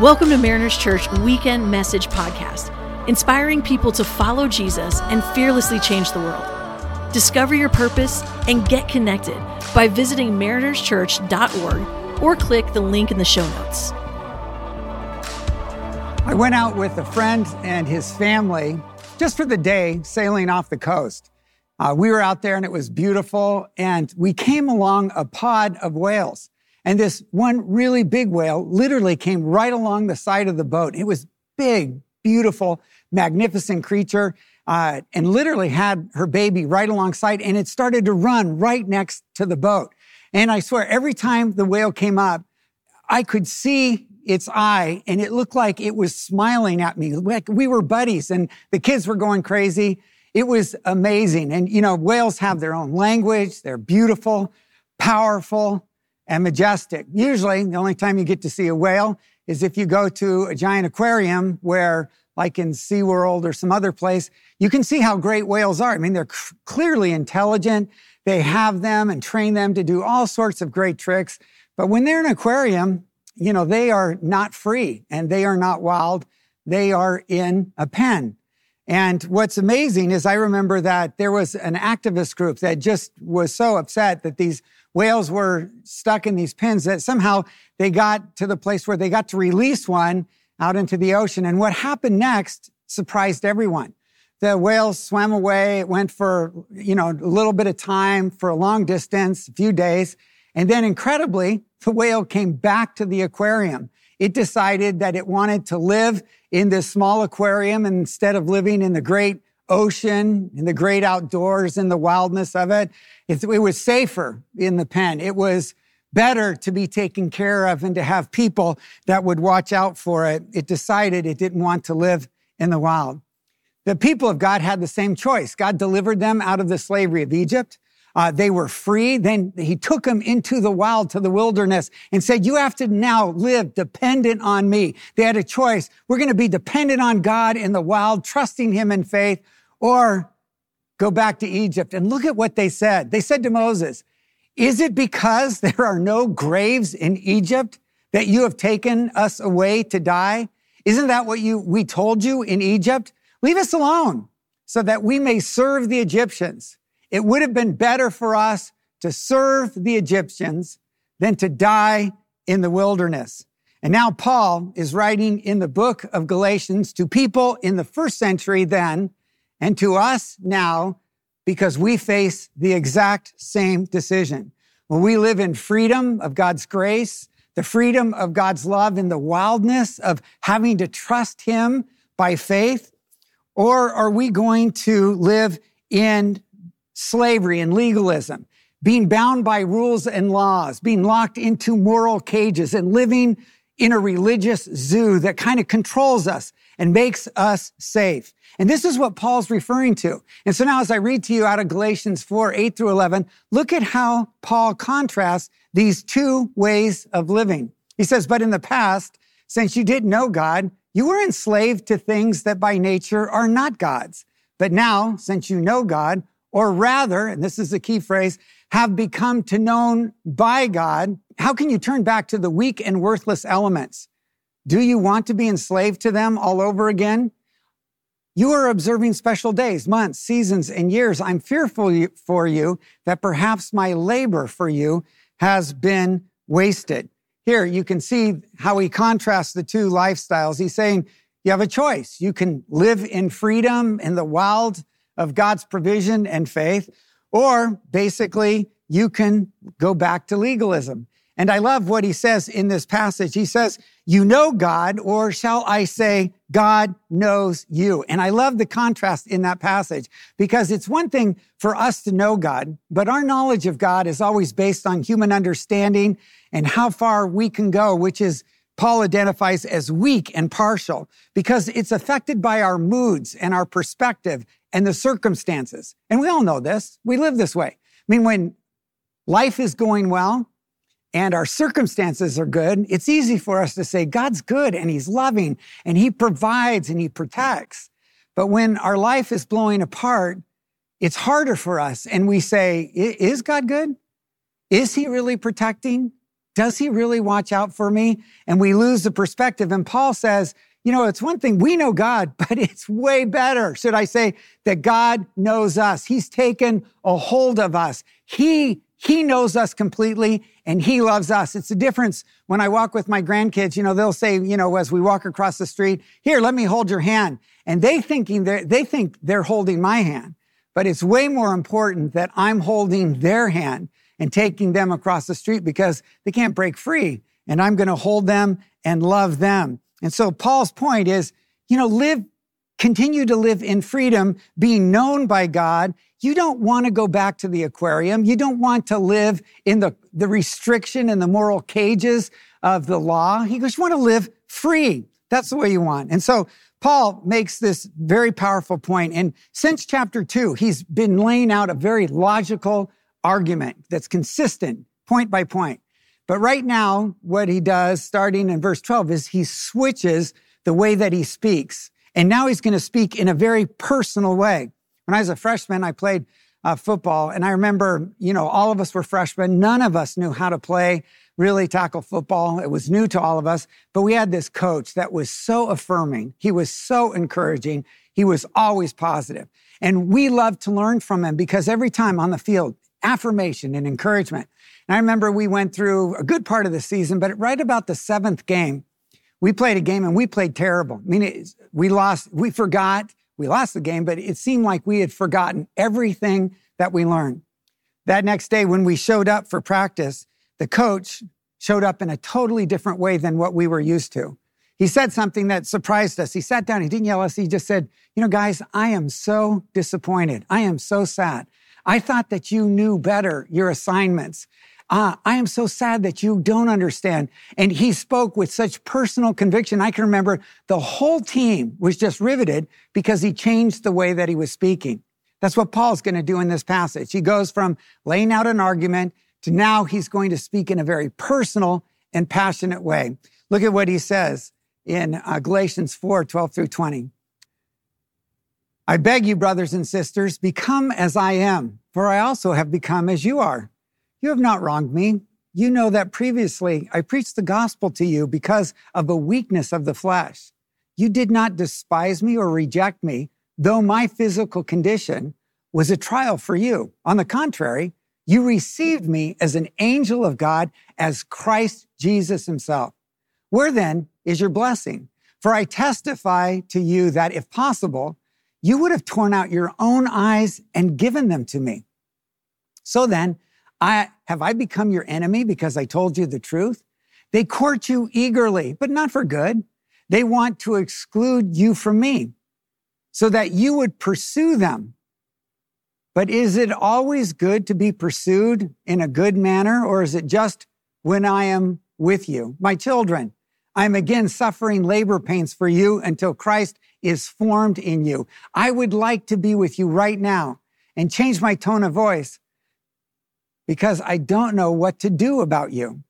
Welcome to Mariners Church Weekend Message Podcast, inspiring people to follow Jesus and fearlessly change the world. Discover your purpose and get connected by visiting marinerschurch.org or click the link in the show notes. I went out with a friend and his family just for the day sailing off the coast. Uh, we were out there and it was beautiful, and we came along a pod of whales. And this one really big whale literally came right along the side of the boat. It was big, beautiful, magnificent creature, uh, and literally had her baby right alongside, and it started to run right next to the boat. And I swear, every time the whale came up, I could see its eye, and it looked like it was smiling at me. Like we were buddies, and the kids were going crazy. It was amazing. And, you know, whales have their own language. They're beautiful, powerful, and majestic. Usually, the only time you get to see a whale is if you go to a giant aquarium where, like in SeaWorld or some other place, you can see how great whales are. I mean, they're c- clearly intelligent. They have them and train them to do all sorts of great tricks. But when they're in an aquarium, you know, they are not free and they are not wild. They are in a pen. And what's amazing is I remember that there was an activist group that just was so upset that these whales were stuck in these pens that somehow they got to the place where they got to release one out into the ocean. And what happened next surprised everyone. The whales swam away. It went for, you know, a little bit of time for a long distance, a few days. And then incredibly, the whale came back to the aquarium. It decided that it wanted to live in this small aquarium instead of living in the great ocean, and the great outdoors, and the wildness of it. It, was safer in the pen. It was better to be taken care of and to have people that would watch out for it. It decided it didn't want to live in the wild. The people of God had the same choice. God delivered them out of the slavery of Egypt. Uh, they were free. Then he took them into the wild, to the wilderness, and said, You have to now live dependent on me. They had a choice. We're going to be dependent on God in the wild, trusting him in faith, or go back to Egypt. And look at what they said. They said to Moses, Is it because there are no graves in Egypt that you have taken us away to die? Isn't that what you, we told you in Egypt? Leave us alone so that we may serve the Egyptians. It would have been better for us to serve the Egyptians than to die in the wilderness. And now Paul is writing in the book of Galatians to people in the first century then and to us now because we face the exact same decision. When we live in freedom of God's grace, the freedom of God's love in the wildness of having to trust Him by faith, or are we going to live in slavery and legalism, being bound by rules and laws, being locked into moral cages and living in a religious zoo that kind of controls us and makes us safe. And this is what Paul's referring to. And so now as I read to you out of Galatians 4, 8 through 11, look at how Paul contrasts these two ways of living. He says, but in the past, since you didn't know God, you were enslaved to things that by nature are not God's. But now, since you know God, or rather, and this is the key phrase, have become to known by God, how can you turn back to the weak and worthless elements? Do you want to be enslaved to them all over again? You are observing special days, months, seasons, and years. I'm fearful for you that perhaps my labor for you has been wasted. Here, you can see how he contrasts the two lifestyles. He's saying you have a choice. You can live in freedom in the wild of God's provision and faith, or basically you can go back to legalism. And I love what he says in this passage. He says, you know God, or shall I say, God knows you. And I love the contrast in that passage because it's one thing for us to know God, but our knowledge of God is always based on human understanding and how far we can go, which is Paul identifies as weak and partial because it's affected by our moods and our perspective and the circumstances. And we all know this. We live this way. I mean, when life is going well, and our circumstances are good, it's easy for us to say, God's good and He's loving and He provides and He protects. But when our life is blowing apart, it's harder for us. And we say, Is God good? Is He really protecting? Does he really watch out for me? And we lose the perspective. And Paul says, you know, it's one thing we know God, but it's way better. Should I say that God knows us? He's taken a hold of us. He, he knows us completely and he loves us. It's the difference when I walk with my grandkids, you know, they'll say, you know, as we walk across the street, here, let me hold your hand. And they thinking they they think they're holding my hand, but it's way more important that I'm holding their hand and taking them across the street because they can't break free. And I'm going to hold them and love them. And so Paul's point is, you know, live, continue to live in freedom, being known by God. You don't want to go back to the aquarium. You don't want to live in the, the restriction and the moral cages of the law. He goes, you want to live free. That's the way you want. And so Paul makes this very powerful point. And since chapter two, he's been laying out a very logical argument that's consistent point by point. But right now, what he does, starting in verse 12, is he switches the way that he speaks. And now he's going to speak in a very personal way. When I was a freshman, I played uh, football, and I remember, you know, all of us were freshmen. None of us knew how to play really tackle football. It was new to all of us, but we had this coach that was so affirming. He was so encouraging. He was always positive. And we loved to learn from him because every time on the field, affirmation and encouragement. And I remember we went through a good part of the season, but right about the seventh game, we played a game and we played terrible. I mean, we lost, we forgot, we lost the game, but it seemed like we had forgotten everything that we learned. That next day, when we showed up for practice, the coach showed up in a totally different way than what we were used to. He said something that surprised us. He sat down, he didn't yell at us, he just said, You know, guys, I am so disappointed. I am so sad. I thought that you knew better your assignments. Ah, I am so sad that you don't understand. And he spoke with such personal conviction. I can remember the whole team was just riveted because he changed the way that he was speaking. That's what Paul's going to do in this passage. He goes from laying out an argument to now he's going to speak in a very personal and passionate way. Look at what he says in uh, Galatians 4 12 through 20. I beg you, brothers and sisters, become as I am, for I also have become as you are. You have not wronged me. You know that previously I preached the gospel to you because of a weakness of the flesh. You did not despise me or reject me, though my physical condition was a trial for you. On the contrary, you received me as an angel of God, as Christ Jesus himself. Where then is your blessing? For I testify to you that if possible, you would have torn out your own eyes and given them to me. So then, I, have I become your enemy because I told you the truth? They court you eagerly, but not for good. They want to exclude you from me so that you would pursue them. But is it always good to be pursued in a good manner, or is it just when I am with you? My children, I am again suffering labor pains for you until Christ is formed in you. I would like to be with you right now and change my tone of voice because I don't know what to do about you.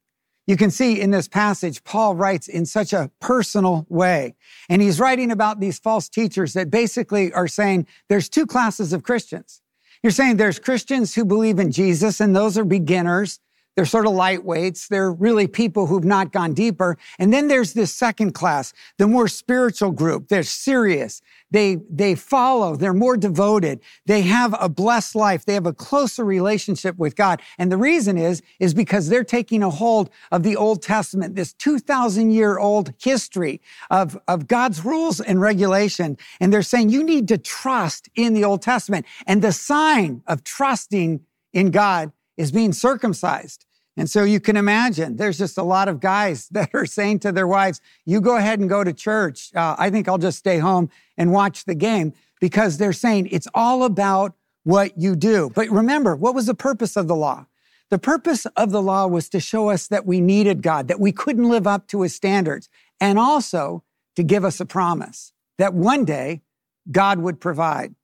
You can see in this passage, Paul writes in such a personal way. And he's writing about these false teachers that basically are saying there's two classes of Christians. You're saying there's Christians who believe in Jesus and those are beginners. They're sort of lightweights. They're really people who've not gone deeper. And then there's this second class, the more spiritual group. They're serious. They, they follow. They're more devoted. They have a blessed life. They have a closer relationship with God. And the reason is, is because they're taking a hold of the Old Testament, this 2000 year old history of, of God's rules and regulation. And they're saying you need to trust in the Old Testament. And the sign of trusting in God is being circumcised. And so you can imagine there's just a lot of guys that are saying to their wives, you go ahead and go to church. Uh, I think I'll just stay home and watch the game because they're saying it's all about what you do. But remember, what was the purpose of the law? The purpose of the law was to show us that we needed God, that we couldn't live up to his standards, and also to give us a promise that one day God would provide.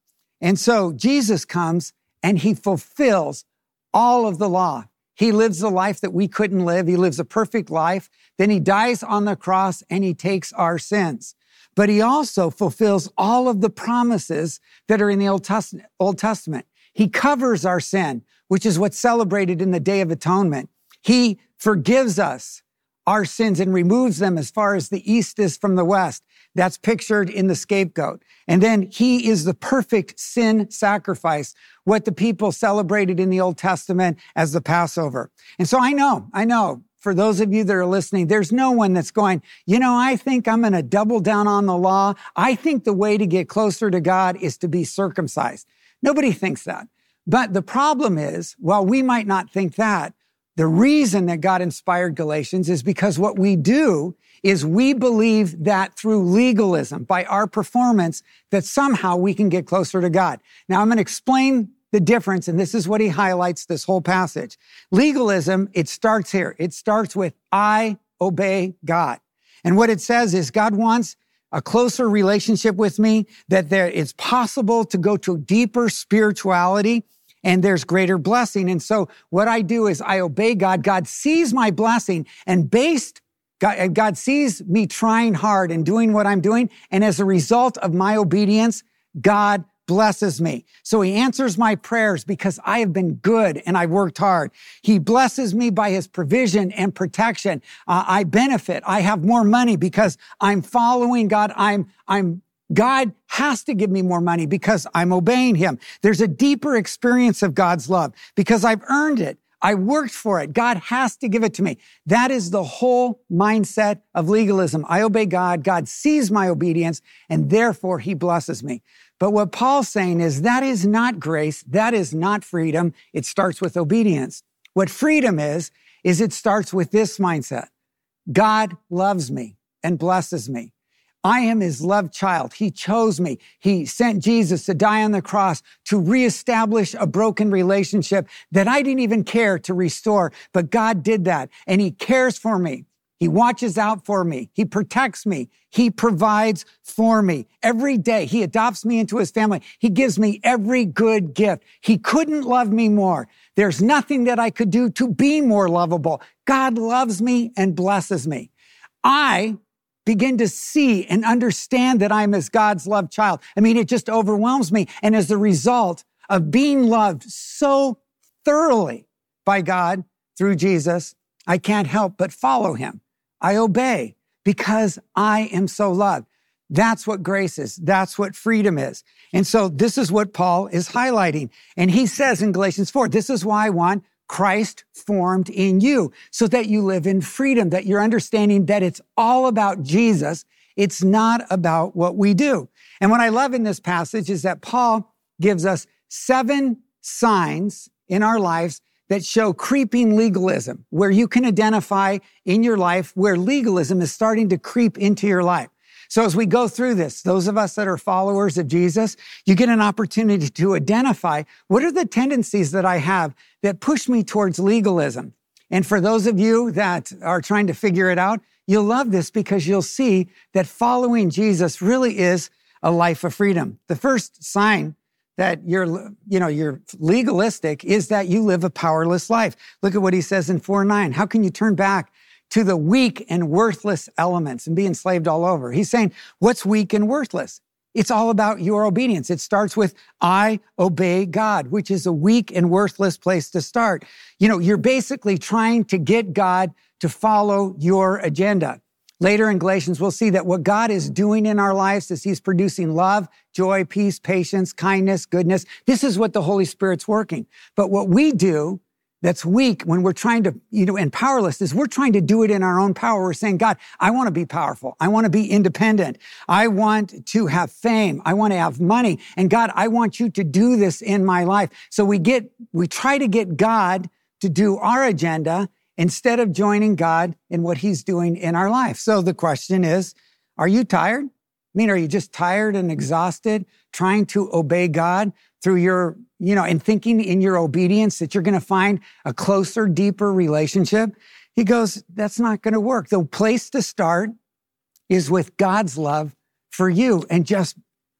And so Jesus comes and he fulfills all of the law. He lives the life that we couldn't live. He lives a perfect life. Then he dies on the cross and he takes our sins. But he also fulfills all of the promises that are in the Old Testament. He covers our sin, which is what's celebrated in the Day of Atonement. He forgives us our sins and removes them as far as the east is from the west. That's pictured in the scapegoat. And then he is the perfect sin sacrifice, what the people celebrated in the Old Testament as the Passover. And so I know, I know for those of you that are listening, there's no one that's going, you know, I think I'm going to double down on the law. I think the way to get closer to God is to be circumcised. Nobody thinks that. But the problem is, while we might not think that, the reason that God inspired Galatians is because what we do is we believe that through legalism, by our performance, that somehow we can get closer to God. Now I'm going to explain the difference, and this is what he highlights this whole passage. Legalism, it starts here. It starts with, I obey God. And what it says is God wants a closer relationship with me, that there it's possible to go to deeper spirituality and there's greater blessing. And so what I do is I obey God. God sees my blessing and based God, God sees me trying hard and doing what I'm doing. And as a result of my obedience, God blesses me. So he answers my prayers because I have been good and I worked hard. He blesses me by his provision and protection. Uh, I benefit. I have more money because I'm following God. I'm, I'm, God has to give me more money because I'm obeying him. There's a deeper experience of God's love because I've earned it. I worked for it. God has to give it to me. That is the whole mindset of legalism. I obey God. God sees my obedience and therefore he blesses me. But what Paul's saying is that is not grace. That is not freedom. It starts with obedience. What freedom is, is it starts with this mindset. God loves me and blesses me. I am his loved child. He chose me. He sent Jesus to die on the cross to reestablish a broken relationship that I didn't even care to restore. But God did that and he cares for me. He watches out for me. He protects me. He provides for me every day. He adopts me into his family. He gives me every good gift. He couldn't love me more. There's nothing that I could do to be more lovable. God loves me and blesses me. I begin to see and understand that I'm as God's loved child. I mean, it just overwhelms me. And as a result of being loved so thoroughly by God through Jesus, I can't help but follow him. I obey because I am so loved. That's what grace is. That's what freedom is. And so this is what Paul is highlighting. And he says in Galatians 4, this is why I want Christ formed in you so that you live in freedom, that you're understanding that it's all about Jesus. It's not about what we do. And what I love in this passage is that Paul gives us seven signs in our lives that show creeping legalism, where you can identify in your life where legalism is starting to creep into your life. So as we go through this, those of us that are followers of Jesus, you get an opportunity to identify what are the tendencies that I have that push me towards legalism. And for those of you that are trying to figure it out, you'll love this because you'll see that following Jesus really is a life of freedom. The first sign that you're, you know, you're legalistic is that you live a powerless life. Look at what he says in 4 9. How can you turn back to the weak and worthless elements and be enslaved all over? He's saying, what's weak and worthless? It's all about your obedience. It starts with, I obey God, which is a weak and worthless place to start. You know, you're basically trying to get God to follow your agenda. Later in Galatians, we'll see that what God is doing in our lives is He's producing love, joy, peace, patience, kindness, goodness. This is what the Holy Spirit's working. But what we do that's weak when we're trying to, you know, and powerless is we're trying to do it in our own power. We're saying, God, I want to be powerful. I want to be independent. I want to have fame. I want to have money. And God, I want you to do this in my life. So we get, we try to get God to do our agenda instead of joining God in what he's doing in our life. So the question is, are you tired? I mean, are you just tired and exhausted trying to obey God through your, you know, and thinking in your obedience that you're going to find a closer, deeper relationship? He goes, that's not going to work. The place to start is with God's love for you and just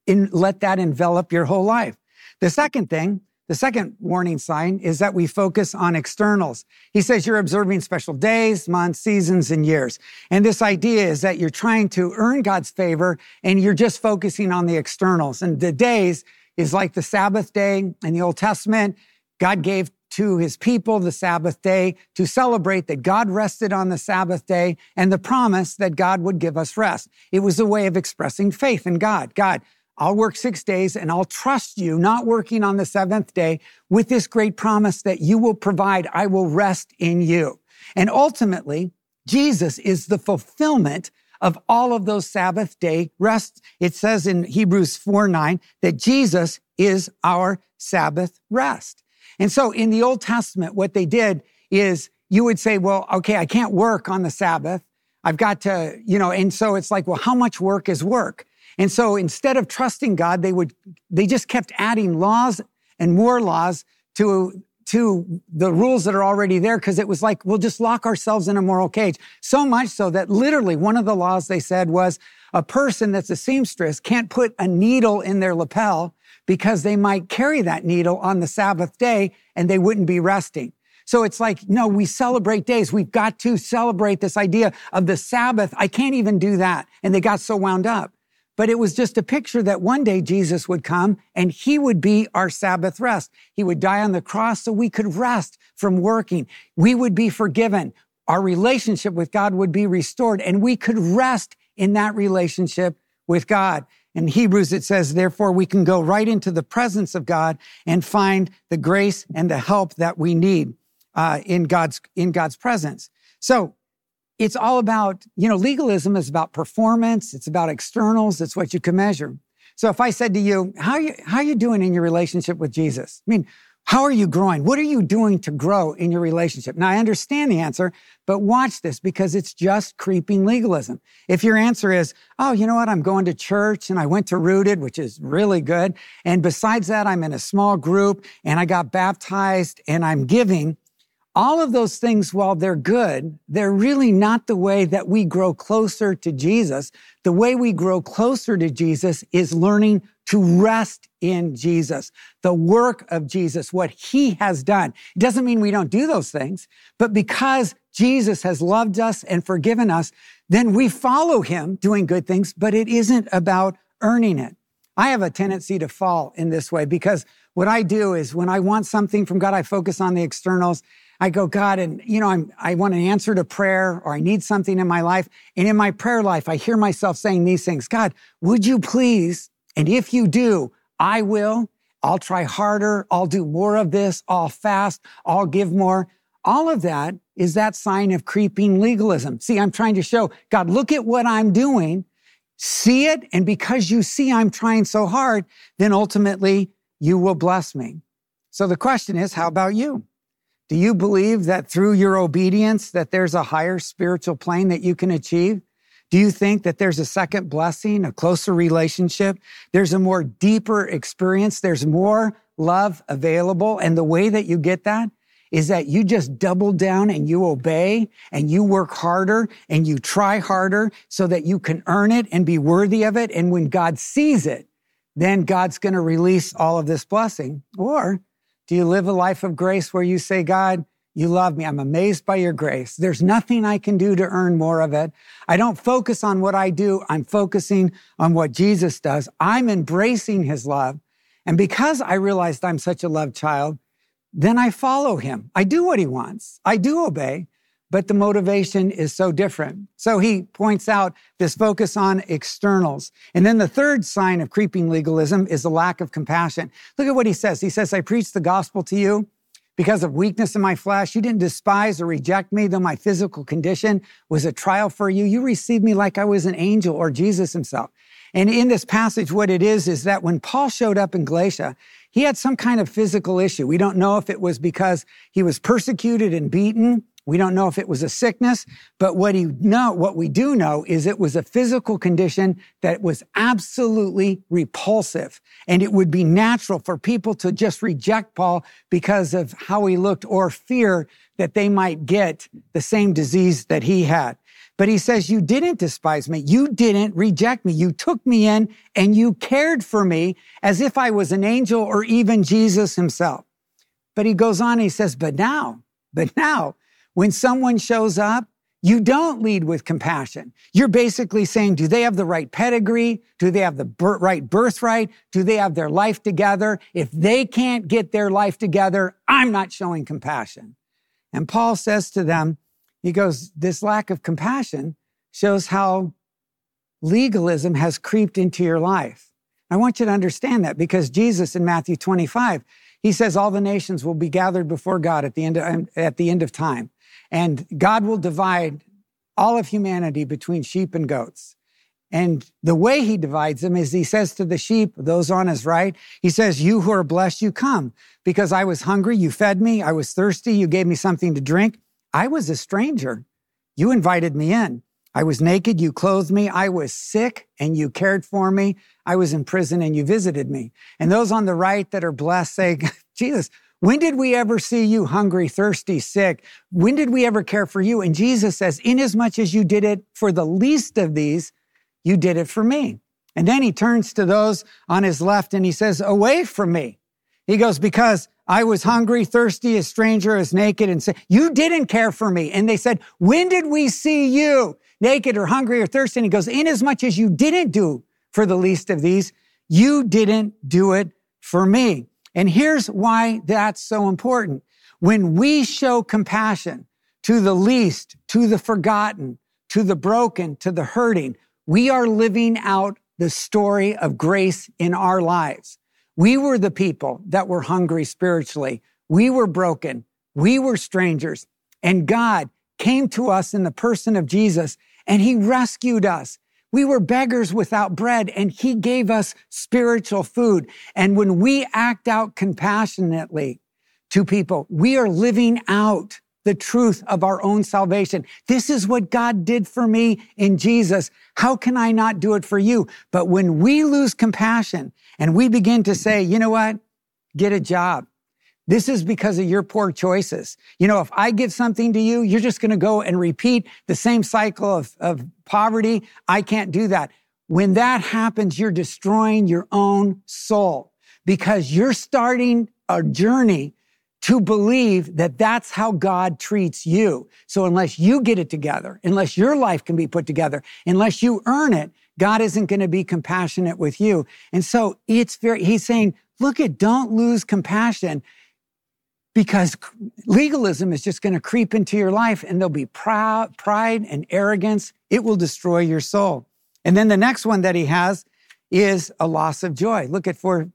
in, let that envelop your whole life. The second thing the second warning sign is that we focus on externals. He says you're observing special days, months, seasons, and years. And this idea is that you're trying to earn God's favor and you're just focusing on the externals. And the days is like the Sabbath day in the Old Testament. God gave to his people the Sabbath day to celebrate that God rested on the Sabbath day and the promise that God would give us rest. It was a way of expressing faith in God. God, I'll work six days and I'll trust you, not working on the seventh day, with this great promise that you will provide. I will rest in you. And ultimately, Jesus is the fulfillment of all of those Sabbath day rests. It says in Hebrews 4 9 that Jesus is our Sabbath rest. And so in the Old Testament, what they did is you would say, well, okay, I can't work on the Sabbath. I've got to, you know, and so it's like, well, how much work is work? And so instead of trusting God, they would, they just kept adding laws and more laws to to the rules that are already there because it was like, we'll just lock ourselves in a moral cage. So much so that literally one of the laws they said was a person that's a seamstress can't put a needle in their lapel because they might carry that needle on the Sabbath day and they wouldn't be resting. So it's like, no, we celebrate days. We've got to celebrate this idea of the Sabbath. I can't even do that. And they got so wound up. But it was just a picture that one day Jesus would come and he would be our Sabbath rest. He would die on the cross so we could rest from working. We would be forgiven. Our relationship with God would be restored and we could rest in that relationship with God. In Hebrews, it says, therefore, we can go right into the presence of God and find the grace and the help that we need uh, in God's in God's presence. So it's all about, you know, legalism is about performance. It's about externals. It's what you can measure. So if I said to you, how are you, how are you doing in your relationship with Jesus? I mean, how are you growing? What are you doing to grow in your relationship? Now, I understand the answer, but watch this because it's just creeping legalism. If your answer is, oh, you know what? I'm going to church and I went to Rooted, which is really good. And besides that, I'm in a small group and I got baptized and I'm giving all of those things, while they're good, they're really not the way that we grow closer to Jesus. The way we grow closer to Jesus is learning to rest in Jesus, the work of Jesus, what he has done. It doesn't mean we don't do those things, but because Jesus has loved us and forgiven us, then we follow him doing good things, but it isn't about earning it. I have a tendency to fall in this way because what I do is when I want something from God, I focus on the externals I go, God, and you know, I'm, I want an answer to prayer or I need something in my life. And in my prayer life, I hear myself saying these things. God, would you please? And if you do, I will. I'll try harder. I'll do more of this. I'll fast. I'll give more. All of that is that sign of creeping legalism. See, I'm trying to show God, look at what I'm doing. See it. And because you see I'm trying so hard, then ultimately you will bless me. So the question is, how about you? Do you believe that through your obedience that there's a higher spiritual plane that you can achieve? Do you think that there's a second blessing, a closer relationship? There's a more deeper experience. There's more love available. And the way that you get that is that you just double down and you obey and you work harder and you try harder so that you can earn it and be worthy of it. And when God sees it, then God's going to release all of this blessing. Or do you live a life of grace where you say, God, you love me. I'm amazed by your grace. There's nothing I can do to earn more of it. I don't focus on what I do. I'm focusing on what Jesus does. I'm embracing his love. And because I realized I'm such a loved child, then I follow him. I do what he wants. I do obey but the motivation is so different. So he points out this focus on externals. And then the third sign of creeping legalism is the lack of compassion. Look at what he says. He says, I preached the gospel to you because of weakness in my flesh. You didn't despise or reject me, though my physical condition was a trial for you. You received me like I was an angel or Jesus himself. And in this passage, what it is, is that when Paul showed up in Galatia, he had some kind of physical issue. We don't know if it was because he was persecuted and beaten we don't know if it was a sickness, but what, he know, what we do know is it was a physical condition that was absolutely repulsive. And it would be natural for people to just reject Paul because of how he looked or fear that they might get the same disease that he had. But he says, you didn't despise me. You didn't reject me. You took me in and you cared for me as if I was an angel or even Jesus himself. But he goes on, he says, but now, but now when someone shows up You don't lead with compassion. You're basically saying, do they have the right pedigree? Do they have the right birthright? Do they have their life together? If they can't get their life together, I'm not showing compassion. And Paul says to them, he goes, this lack of compassion shows how legalism has creeped into your life. I want you to understand that because Jesus in Matthew 25, he says all the nations will be gathered before God at the end of, at the end of time. And God will divide all of humanity between sheep and goats. And the way he divides them is he says to the sheep, those on his right, he says, You who are blessed, you come. Because I was hungry, you fed me. I was thirsty, you gave me something to drink. I was a stranger. You invited me in. I was naked, you clothed me. I was sick, and you cared for me. I was in prison, and you visited me. And those on the right that are blessed say, Jesus, when did we ever see you hungry, thirsty, sick? When did we ever care for you? And Jesus says, Inasmuch as you did it for the least of these, you did it for me. And then he turns to those on his left and he says, Away from me. He goes, Because I was hungry, thirsty, a stranger, as naked, and said, You didn't care for me. And they said, When did we see you? Naked or hungry or thirsty. And he goes, inasmuch as you didn't do for the least of these, you didn't do it for me. And here's why that's so important. When we show compassion to the least, to the forgotten, to the broken, to the hurting, we are living out the story of grace in our lives. We were the people that were hungry spiritually. We were broken. We were strangers. And God came to us in the person of Jesus and he rescued us. We were beggars without bread and he gave us spiritual food. And when we act out compassionately to people, we are living out the truth of our own salvation. This is what God did for me in Jesus. How can I not do it for you? But when we lose compassion and we begin to say, you know what? Get a job. This is because of your poor choices. You know, if I give something to you, you're just going to go and repeat the same cycle of, of poverty. I can't do that. When that happens, you're destroying your own soul because you're starting a journey to believe that that's how God treats you. So unless you get it together, unless your life can be put together, unless you earn it, God isn't going to be compassionate with you. And so it's very, he's saying, look at, don't lose compassion because legalism is just going to creep into your life and there'll be proud, pride and arrogance. It will destroy your soul. And then the next one that he has is a loss of joy. Look at 4,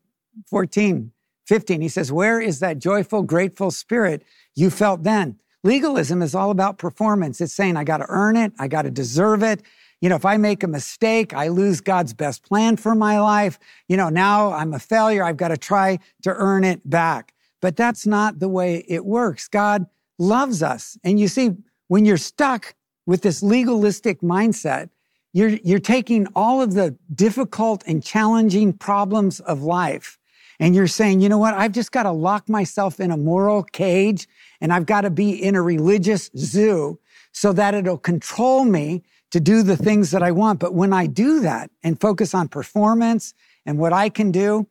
14, 15. He says, Where is that joyful, grateful spirit you felt then? Legalism is all about performance. It's saying, I got to earn it, I got to deserve it. You know, if I make a mistake, I lose God's best plan for my life. You know, now I'm a failure. I've got to try to earn it back. But that's not the way it works. God loves us. And you see, when you're stuck with this legalistic mindset, you're, you're taking all of the difficult and challenging problems of life and you're saying, you know what? I've just got to lock myself in a moral cage and I've got to be in a religious zoo so that it'll control me to do the things that I want. But when I do that and focus on performance and what I can do,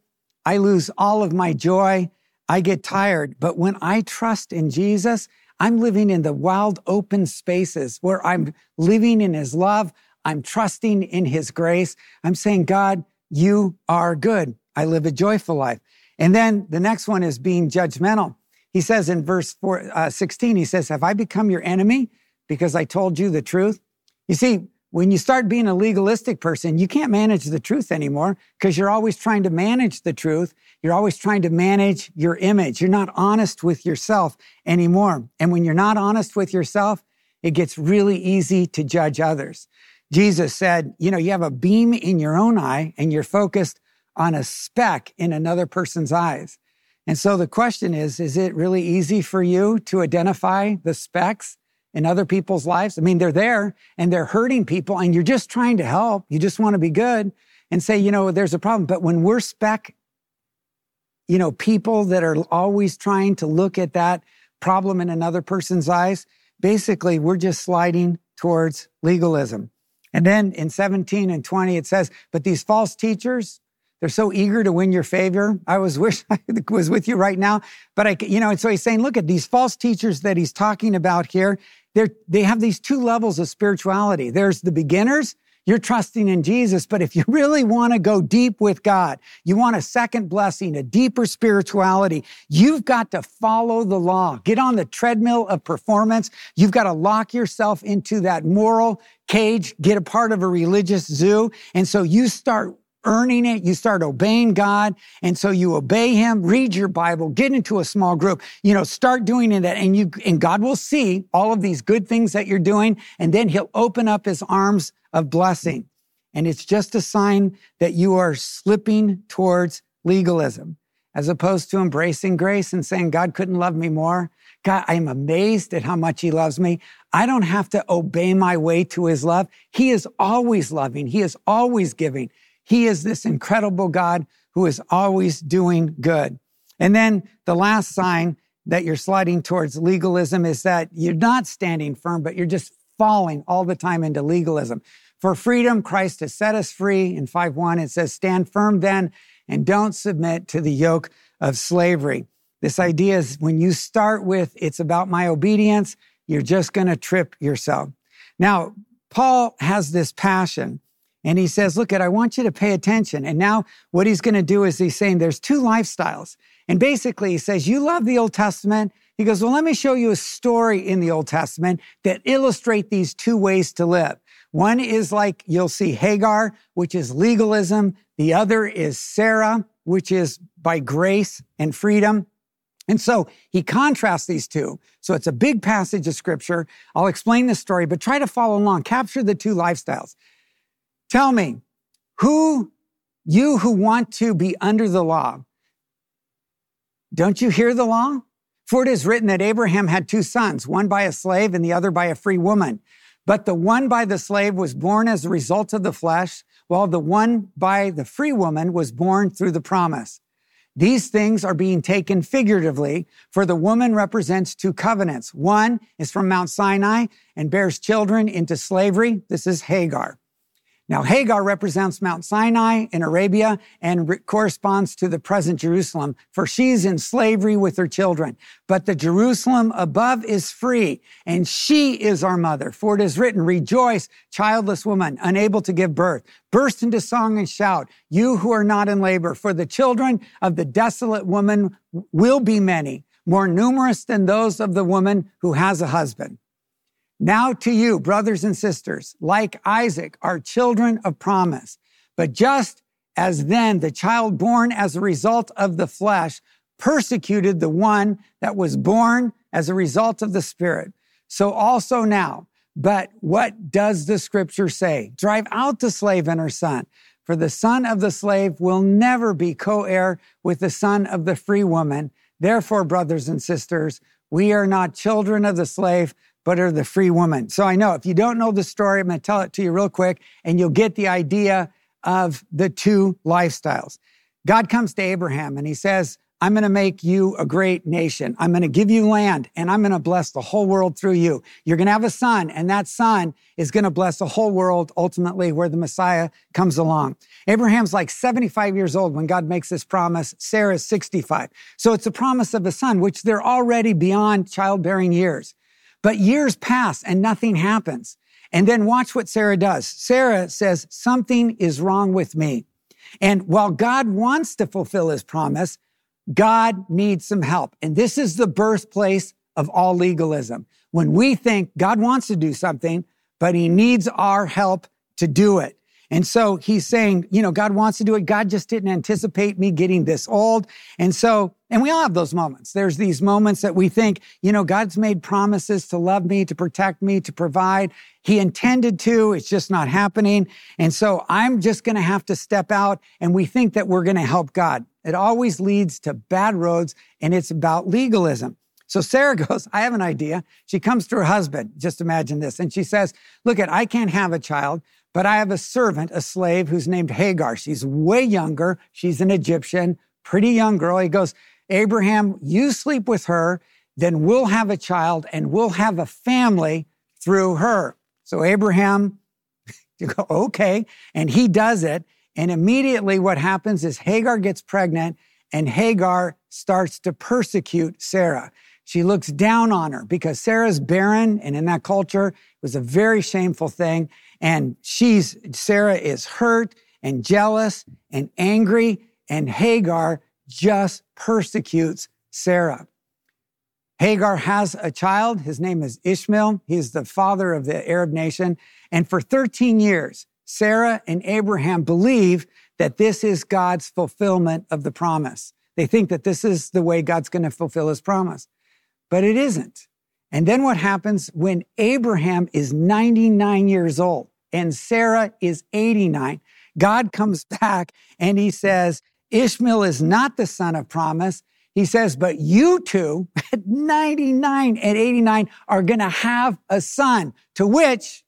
I lose all of my joy I get tired. But when I trust in Jesus, I'm living in the wild open spaces where I'm living in his love. I'm trusting in his grace. I'm saying, God, you are good. I live a joyful life. And then the next one is being judgmental. He says in verse four, uh, 16, he says, Have I become your enemy because I told you the truth? You see, when you start being a legalistic person, you can't manage the truth anymore because you're always trying to manage the truth. You're always trying to manage your image. You're not honest with yourself anymore. And when you're not honest with yourself, it gets really easy to judge others. Jesus said, you know, you have a beam in your own eye and you're focused on a speck in another person's eyes. And so the question is, is it really easy for you to identify the specks in other people's lives. I mean, they're there and they're hurting people and you're just trying to help. You just want to be good and say, you know, there's a problem. But when we're spec, you know, people that are always trying to look at that problem in another person's eyes, basically we're just sliding towards legalism. And then in 17 and 20, it says, but these false teachers, they're so eager to win your favor. I was wish I was with you right now, but I, you know, and so he's saying, look at these false teachers that he's talking about here they're, they have these two levels of spirituality. There's the beginners you're trusting in Jesus. But if you really want to go deep with God, you want a second blessing, a deeper spirituality, you've got to follow the law. Get on the treadmill of performance. You've got to lock yourself into that moral cage, get a part of a religious zoo. And so you start earning it. You start obeying God. And so you obey him, read your Bible, get into a small group, you know, start doing it. And you, and God will see all of these good things that you're doing. And then he'll open up his arms of blessing. And it's just a sign that you are slipping towards legalism as opposed to embracing grace and saying, God couldn't love me more. God, I'm amazed at how much he loves me. I don't have to obey my way to his love. He is always loving. He is always giving. He is this incredible God who is always doing good. And then the last sign that you're sliding towards legalism is that you're not standing firm, but you're just falling all the time into legalism. For freedom, Christ has set us free. In 5.1, it says, stand firm then and don't submit to the yoke of slavery. This idea is when you start with, it's about my obedience, you're just going to trip yourself. Now, Paul has this passion and he says, look at, I want you to pay attention. And now what he's going to do is he's saying there's two lifestyles. And basically he says, you love the Old Testament. He goes, well, let me show you a story in the Old Testament that illustrate these two ways to live. One is like you'll see Hagar, which is legalism. The other is Sarah, which is by grace and freedom. And so he contrasts these two. So it's a big passage of scripture. I'll explain the story, but try to follow along. Capture the two lifestyles. Tell me, who, you who want to be under the law, don't you hear the law? For it is written that Abraham had two sons, one by a slave and the other by a free woman. But the one by the slave was born as a result of the flesh, while the one by the free woman was born through the promise. These things are being taken figuratively, for the woman represents two covenants. One is from Mount Sinai and bears children into slavery. This is Hagar. Now, Hagar represents Mount Sinai in Arabia and re- corresponds to the present Jerusalem, for she's in slavery with her children. But the Jerusalem above is free, and she is our mother. For it is written, Rejoice, childless woman, unable to give birth. Burst into song and shout, you who are not in labor, for the children of the desolate woman will be many, more numerous than those of the woman who has a husband. Now to you, brothers and sisters, like Isaac, are children of promise. But just as then the child born as a result of the flesh persecuted the one that was born as a result of the spirit, so also now. But what does the scripture say? Drive out the slave and her son. For the son of the slave will never be co-heir with the son of the free woman. Therefore, brothers and sisters, we are not children of the slave, but are the free woman. So I know if you don't know the story, I'm going to tell it to you real quick and you'll get the idea of the two lifestyles. God comes to Abraham and he says, I'm going to make you a great nation. I'm going to give you land and I'm going to bless the whole world through you. You're going to have a son and that son is going to bless the whole world ultimately where the Messiah comes along. Abraham's like 75 years old when God makes this promise. Sarah's 65. So it's a promise of a son, which they're already beyond childbearing years. But years pass and nothing happens. And then watch what Sarah does. Sarah says, something is wrong with me. And while God wants to fulfill his promise, God needs some help. And this is the birthplace of all legalism. When we think God wants to do something, but he needs our help to do it. And so he's saying, you know, God wants to do it. God just didn't anticipate me getting this old. And so, and we all have those moments. There's these moments that we think, you know, God's made promises to love me, to protect me, to provide. He intended to. It's just not happening. And so I'm just going to have to step out and we think that we're going to help God. It always leads to bad roads and it's about legalism. So Sarah goes, I have an idea. She comes to her husband. Just imagine this. And she says, look at, I can't have a child. But I have a servant, a slave who's named Hagar. She's way younger. She's an Egyptian, pretty young girl. He goes, Abraham, you sleep with her, then we'll have a child and we'll have a family through her. So Abraham, you go, okay. And he does it. And immediately what happens is Hagar gets pregnant and Hagar starts to persecute Sarah. She looks down on her because Sarah's barren. And in that culture, it was a very shameful thing. And she's, Sarah is hurt and jealous and angry. And Hagar just persecutes Sarah. Hagar has a child. His name is Ishmael. He's the father of the Arab nation. And for 13 years, Sarah and Abraham believe that this is God's fulfillment of the promise. They think that this is the way God's going to fulfill his promise, but it isn't. And then what happens when Abraham is 99 years old and Sarah is 89? God comes back and he says, Ishmael is not the son of promise. He says, but you two at 99 and 89 are going to have a son, to which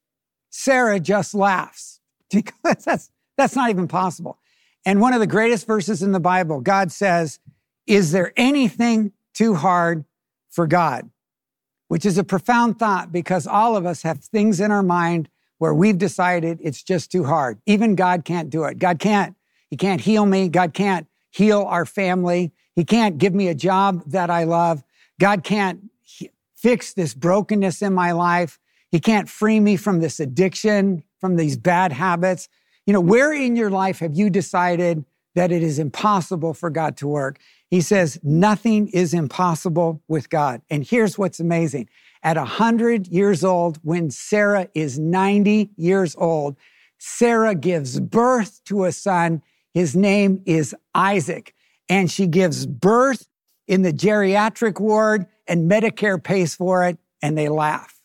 Sarah just laughs because that's, that's not even possible. And one of the greatest verses in the Bible, God says, is there anything too hard for God? Which is a profound thought because all of us have things in our mind where we've decided it's just too hard. Even God can't do it. God can't. He can't heal me. God can't heal our family. He can't give me a job that I love. God can't fix this brokenness in my life. He can't free me from this addiction, from these bad habits. You know, where in your life have you decided that it is impossible for God to work? He says, nothing is impossible with God. And here's what's amazing. At 100 years old, when Sarah is 90 years old, Sarah gives birth to a son. His name is Isaac and she gives birth in the geriatric ward and Medicare pays for it and they laugh.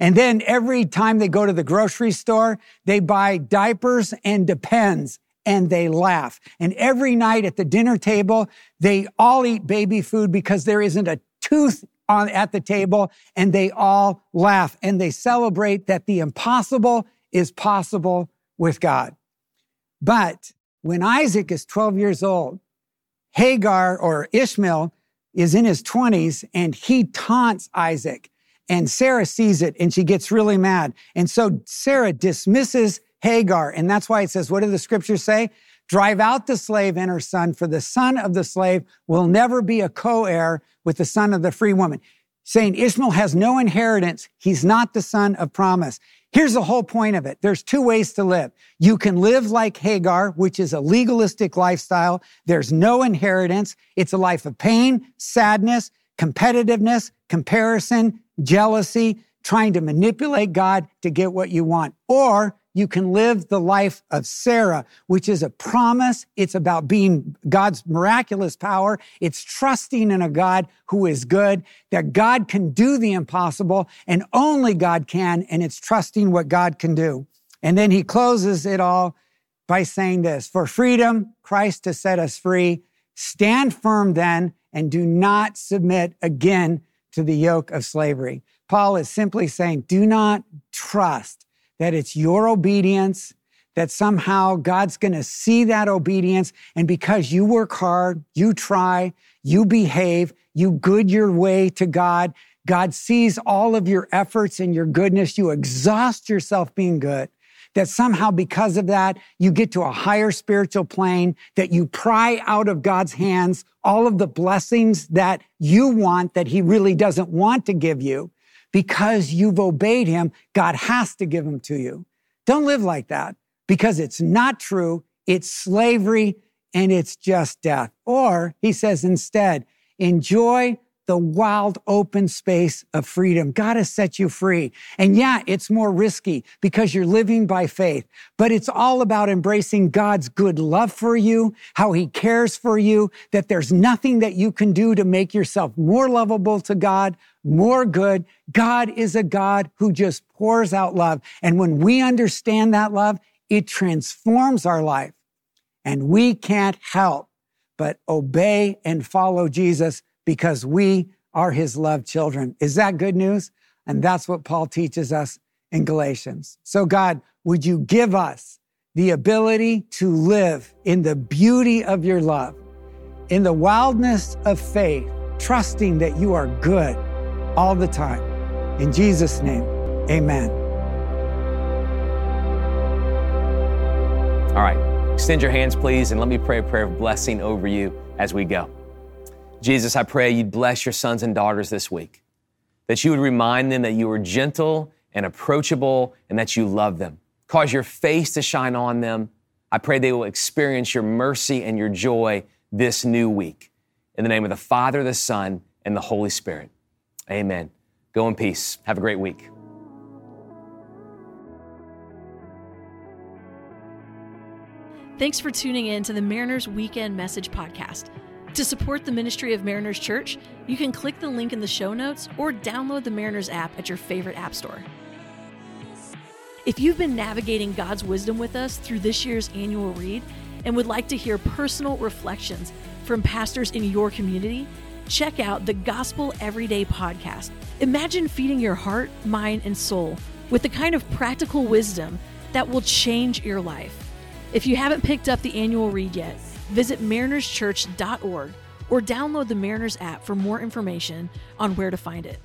And then every time they go to the grocery store, they buy diapers and Depends and they laugh. And every night at the dinner table, they all eat baby food because there isn't a tooth on at the table and they all laugh and they celebrate that the impossible is possible with God. But when Isaac is 12 years old Hagar or Ishmael is in his 20s and he taunts Isaac. And Sarah sees it and she gets really mad. And so Sarah dismisses Hagar. And that's why it says, what do the scriptures say? Drive out the slave and her son, for the son of the slave will never be a co-heir with the son of the free woman. Saying Ishmael has no inheritance. He's not the son of promise. Here's the whole point of it. There's two ways to live. You can live like Hagar, which is a legalistic lifestyle. There's no inheritance. It's a life of pain, sadness, competitiveness, comparison, jealousy, trying to manipulate God to get what you want. Or you can live the life of Sarah, which is a promise. It's about being God's miraculous power. It's trusting in a God who is good, that God can do the impossible and only God can. And it's trusting what God can do. And then he closes it all by saying this, for freedom, Christ has set us free. Stand firm then and do not submit again to the yoke of slavery. Paul is simply saying, do not trust that it's your obedience, that somehow God's going to see that obedience. And because you work hard, you try, you behave, you good your way to God, God sees all of your efforts and your goodness. You exhaust yourself being good. That somehow because of that, you get to a higher spiritual plane, that you pry out of God's hands all of the blessings that you want that he really doesn't want to give you because you've obeyed him, God has to give them to you. Don't live like that because it's not true. It's slavery and it's just death. Or he says instead, enjoy the wild open space of freedom. God has set you free. And yeah, it's more risky because you're living by faith, but it's all about embracing God's good love for you, how he cares for you, that there's nothing that you can do to make yourself more lovable to God, more good. God is a God who just pours out love. And when we understand that love, it transforms our life and we can't help but obey and follow Jesus because we are his loved children. Is that good news? And that's what Paul teaches us in Galatians. So God, would you give us the ability to live in the beauty of your love, in the wildness of faith, trusting that you are good all the time. In Jesus' name, amen. All right, extend your hands, please, and let me pray a prayer of blessing over you as we go. Jesus, I pray you'd bless your sons and daughters this week, that you would remind them that you are gentle and approachable and that you love them. Cause your face to shine on them. I pray they will experience your mercy and your joy this new week. In the name of the Father, the Son, and the Holy Spirit. Amen. Go in peace. Have a great week. Thanks for tuning in to the Mariners Weekend Message Podcast. To support the ministry of Mariners Church, you can click the link in the show notes or download the Mariners app at your favorite app store. If you've been navigating God's wisdom with us through this year's annual read and would like to hear personal reflections from pastors in your community, check out the Gospel Everyday podcast. Imagine feeding your heart, mind, and soul with the kind of practical wisdom that will change your life. If you haven't picked up the annual read yet, visit marinerschurch.org or download the Mariners app for more information on where to find it.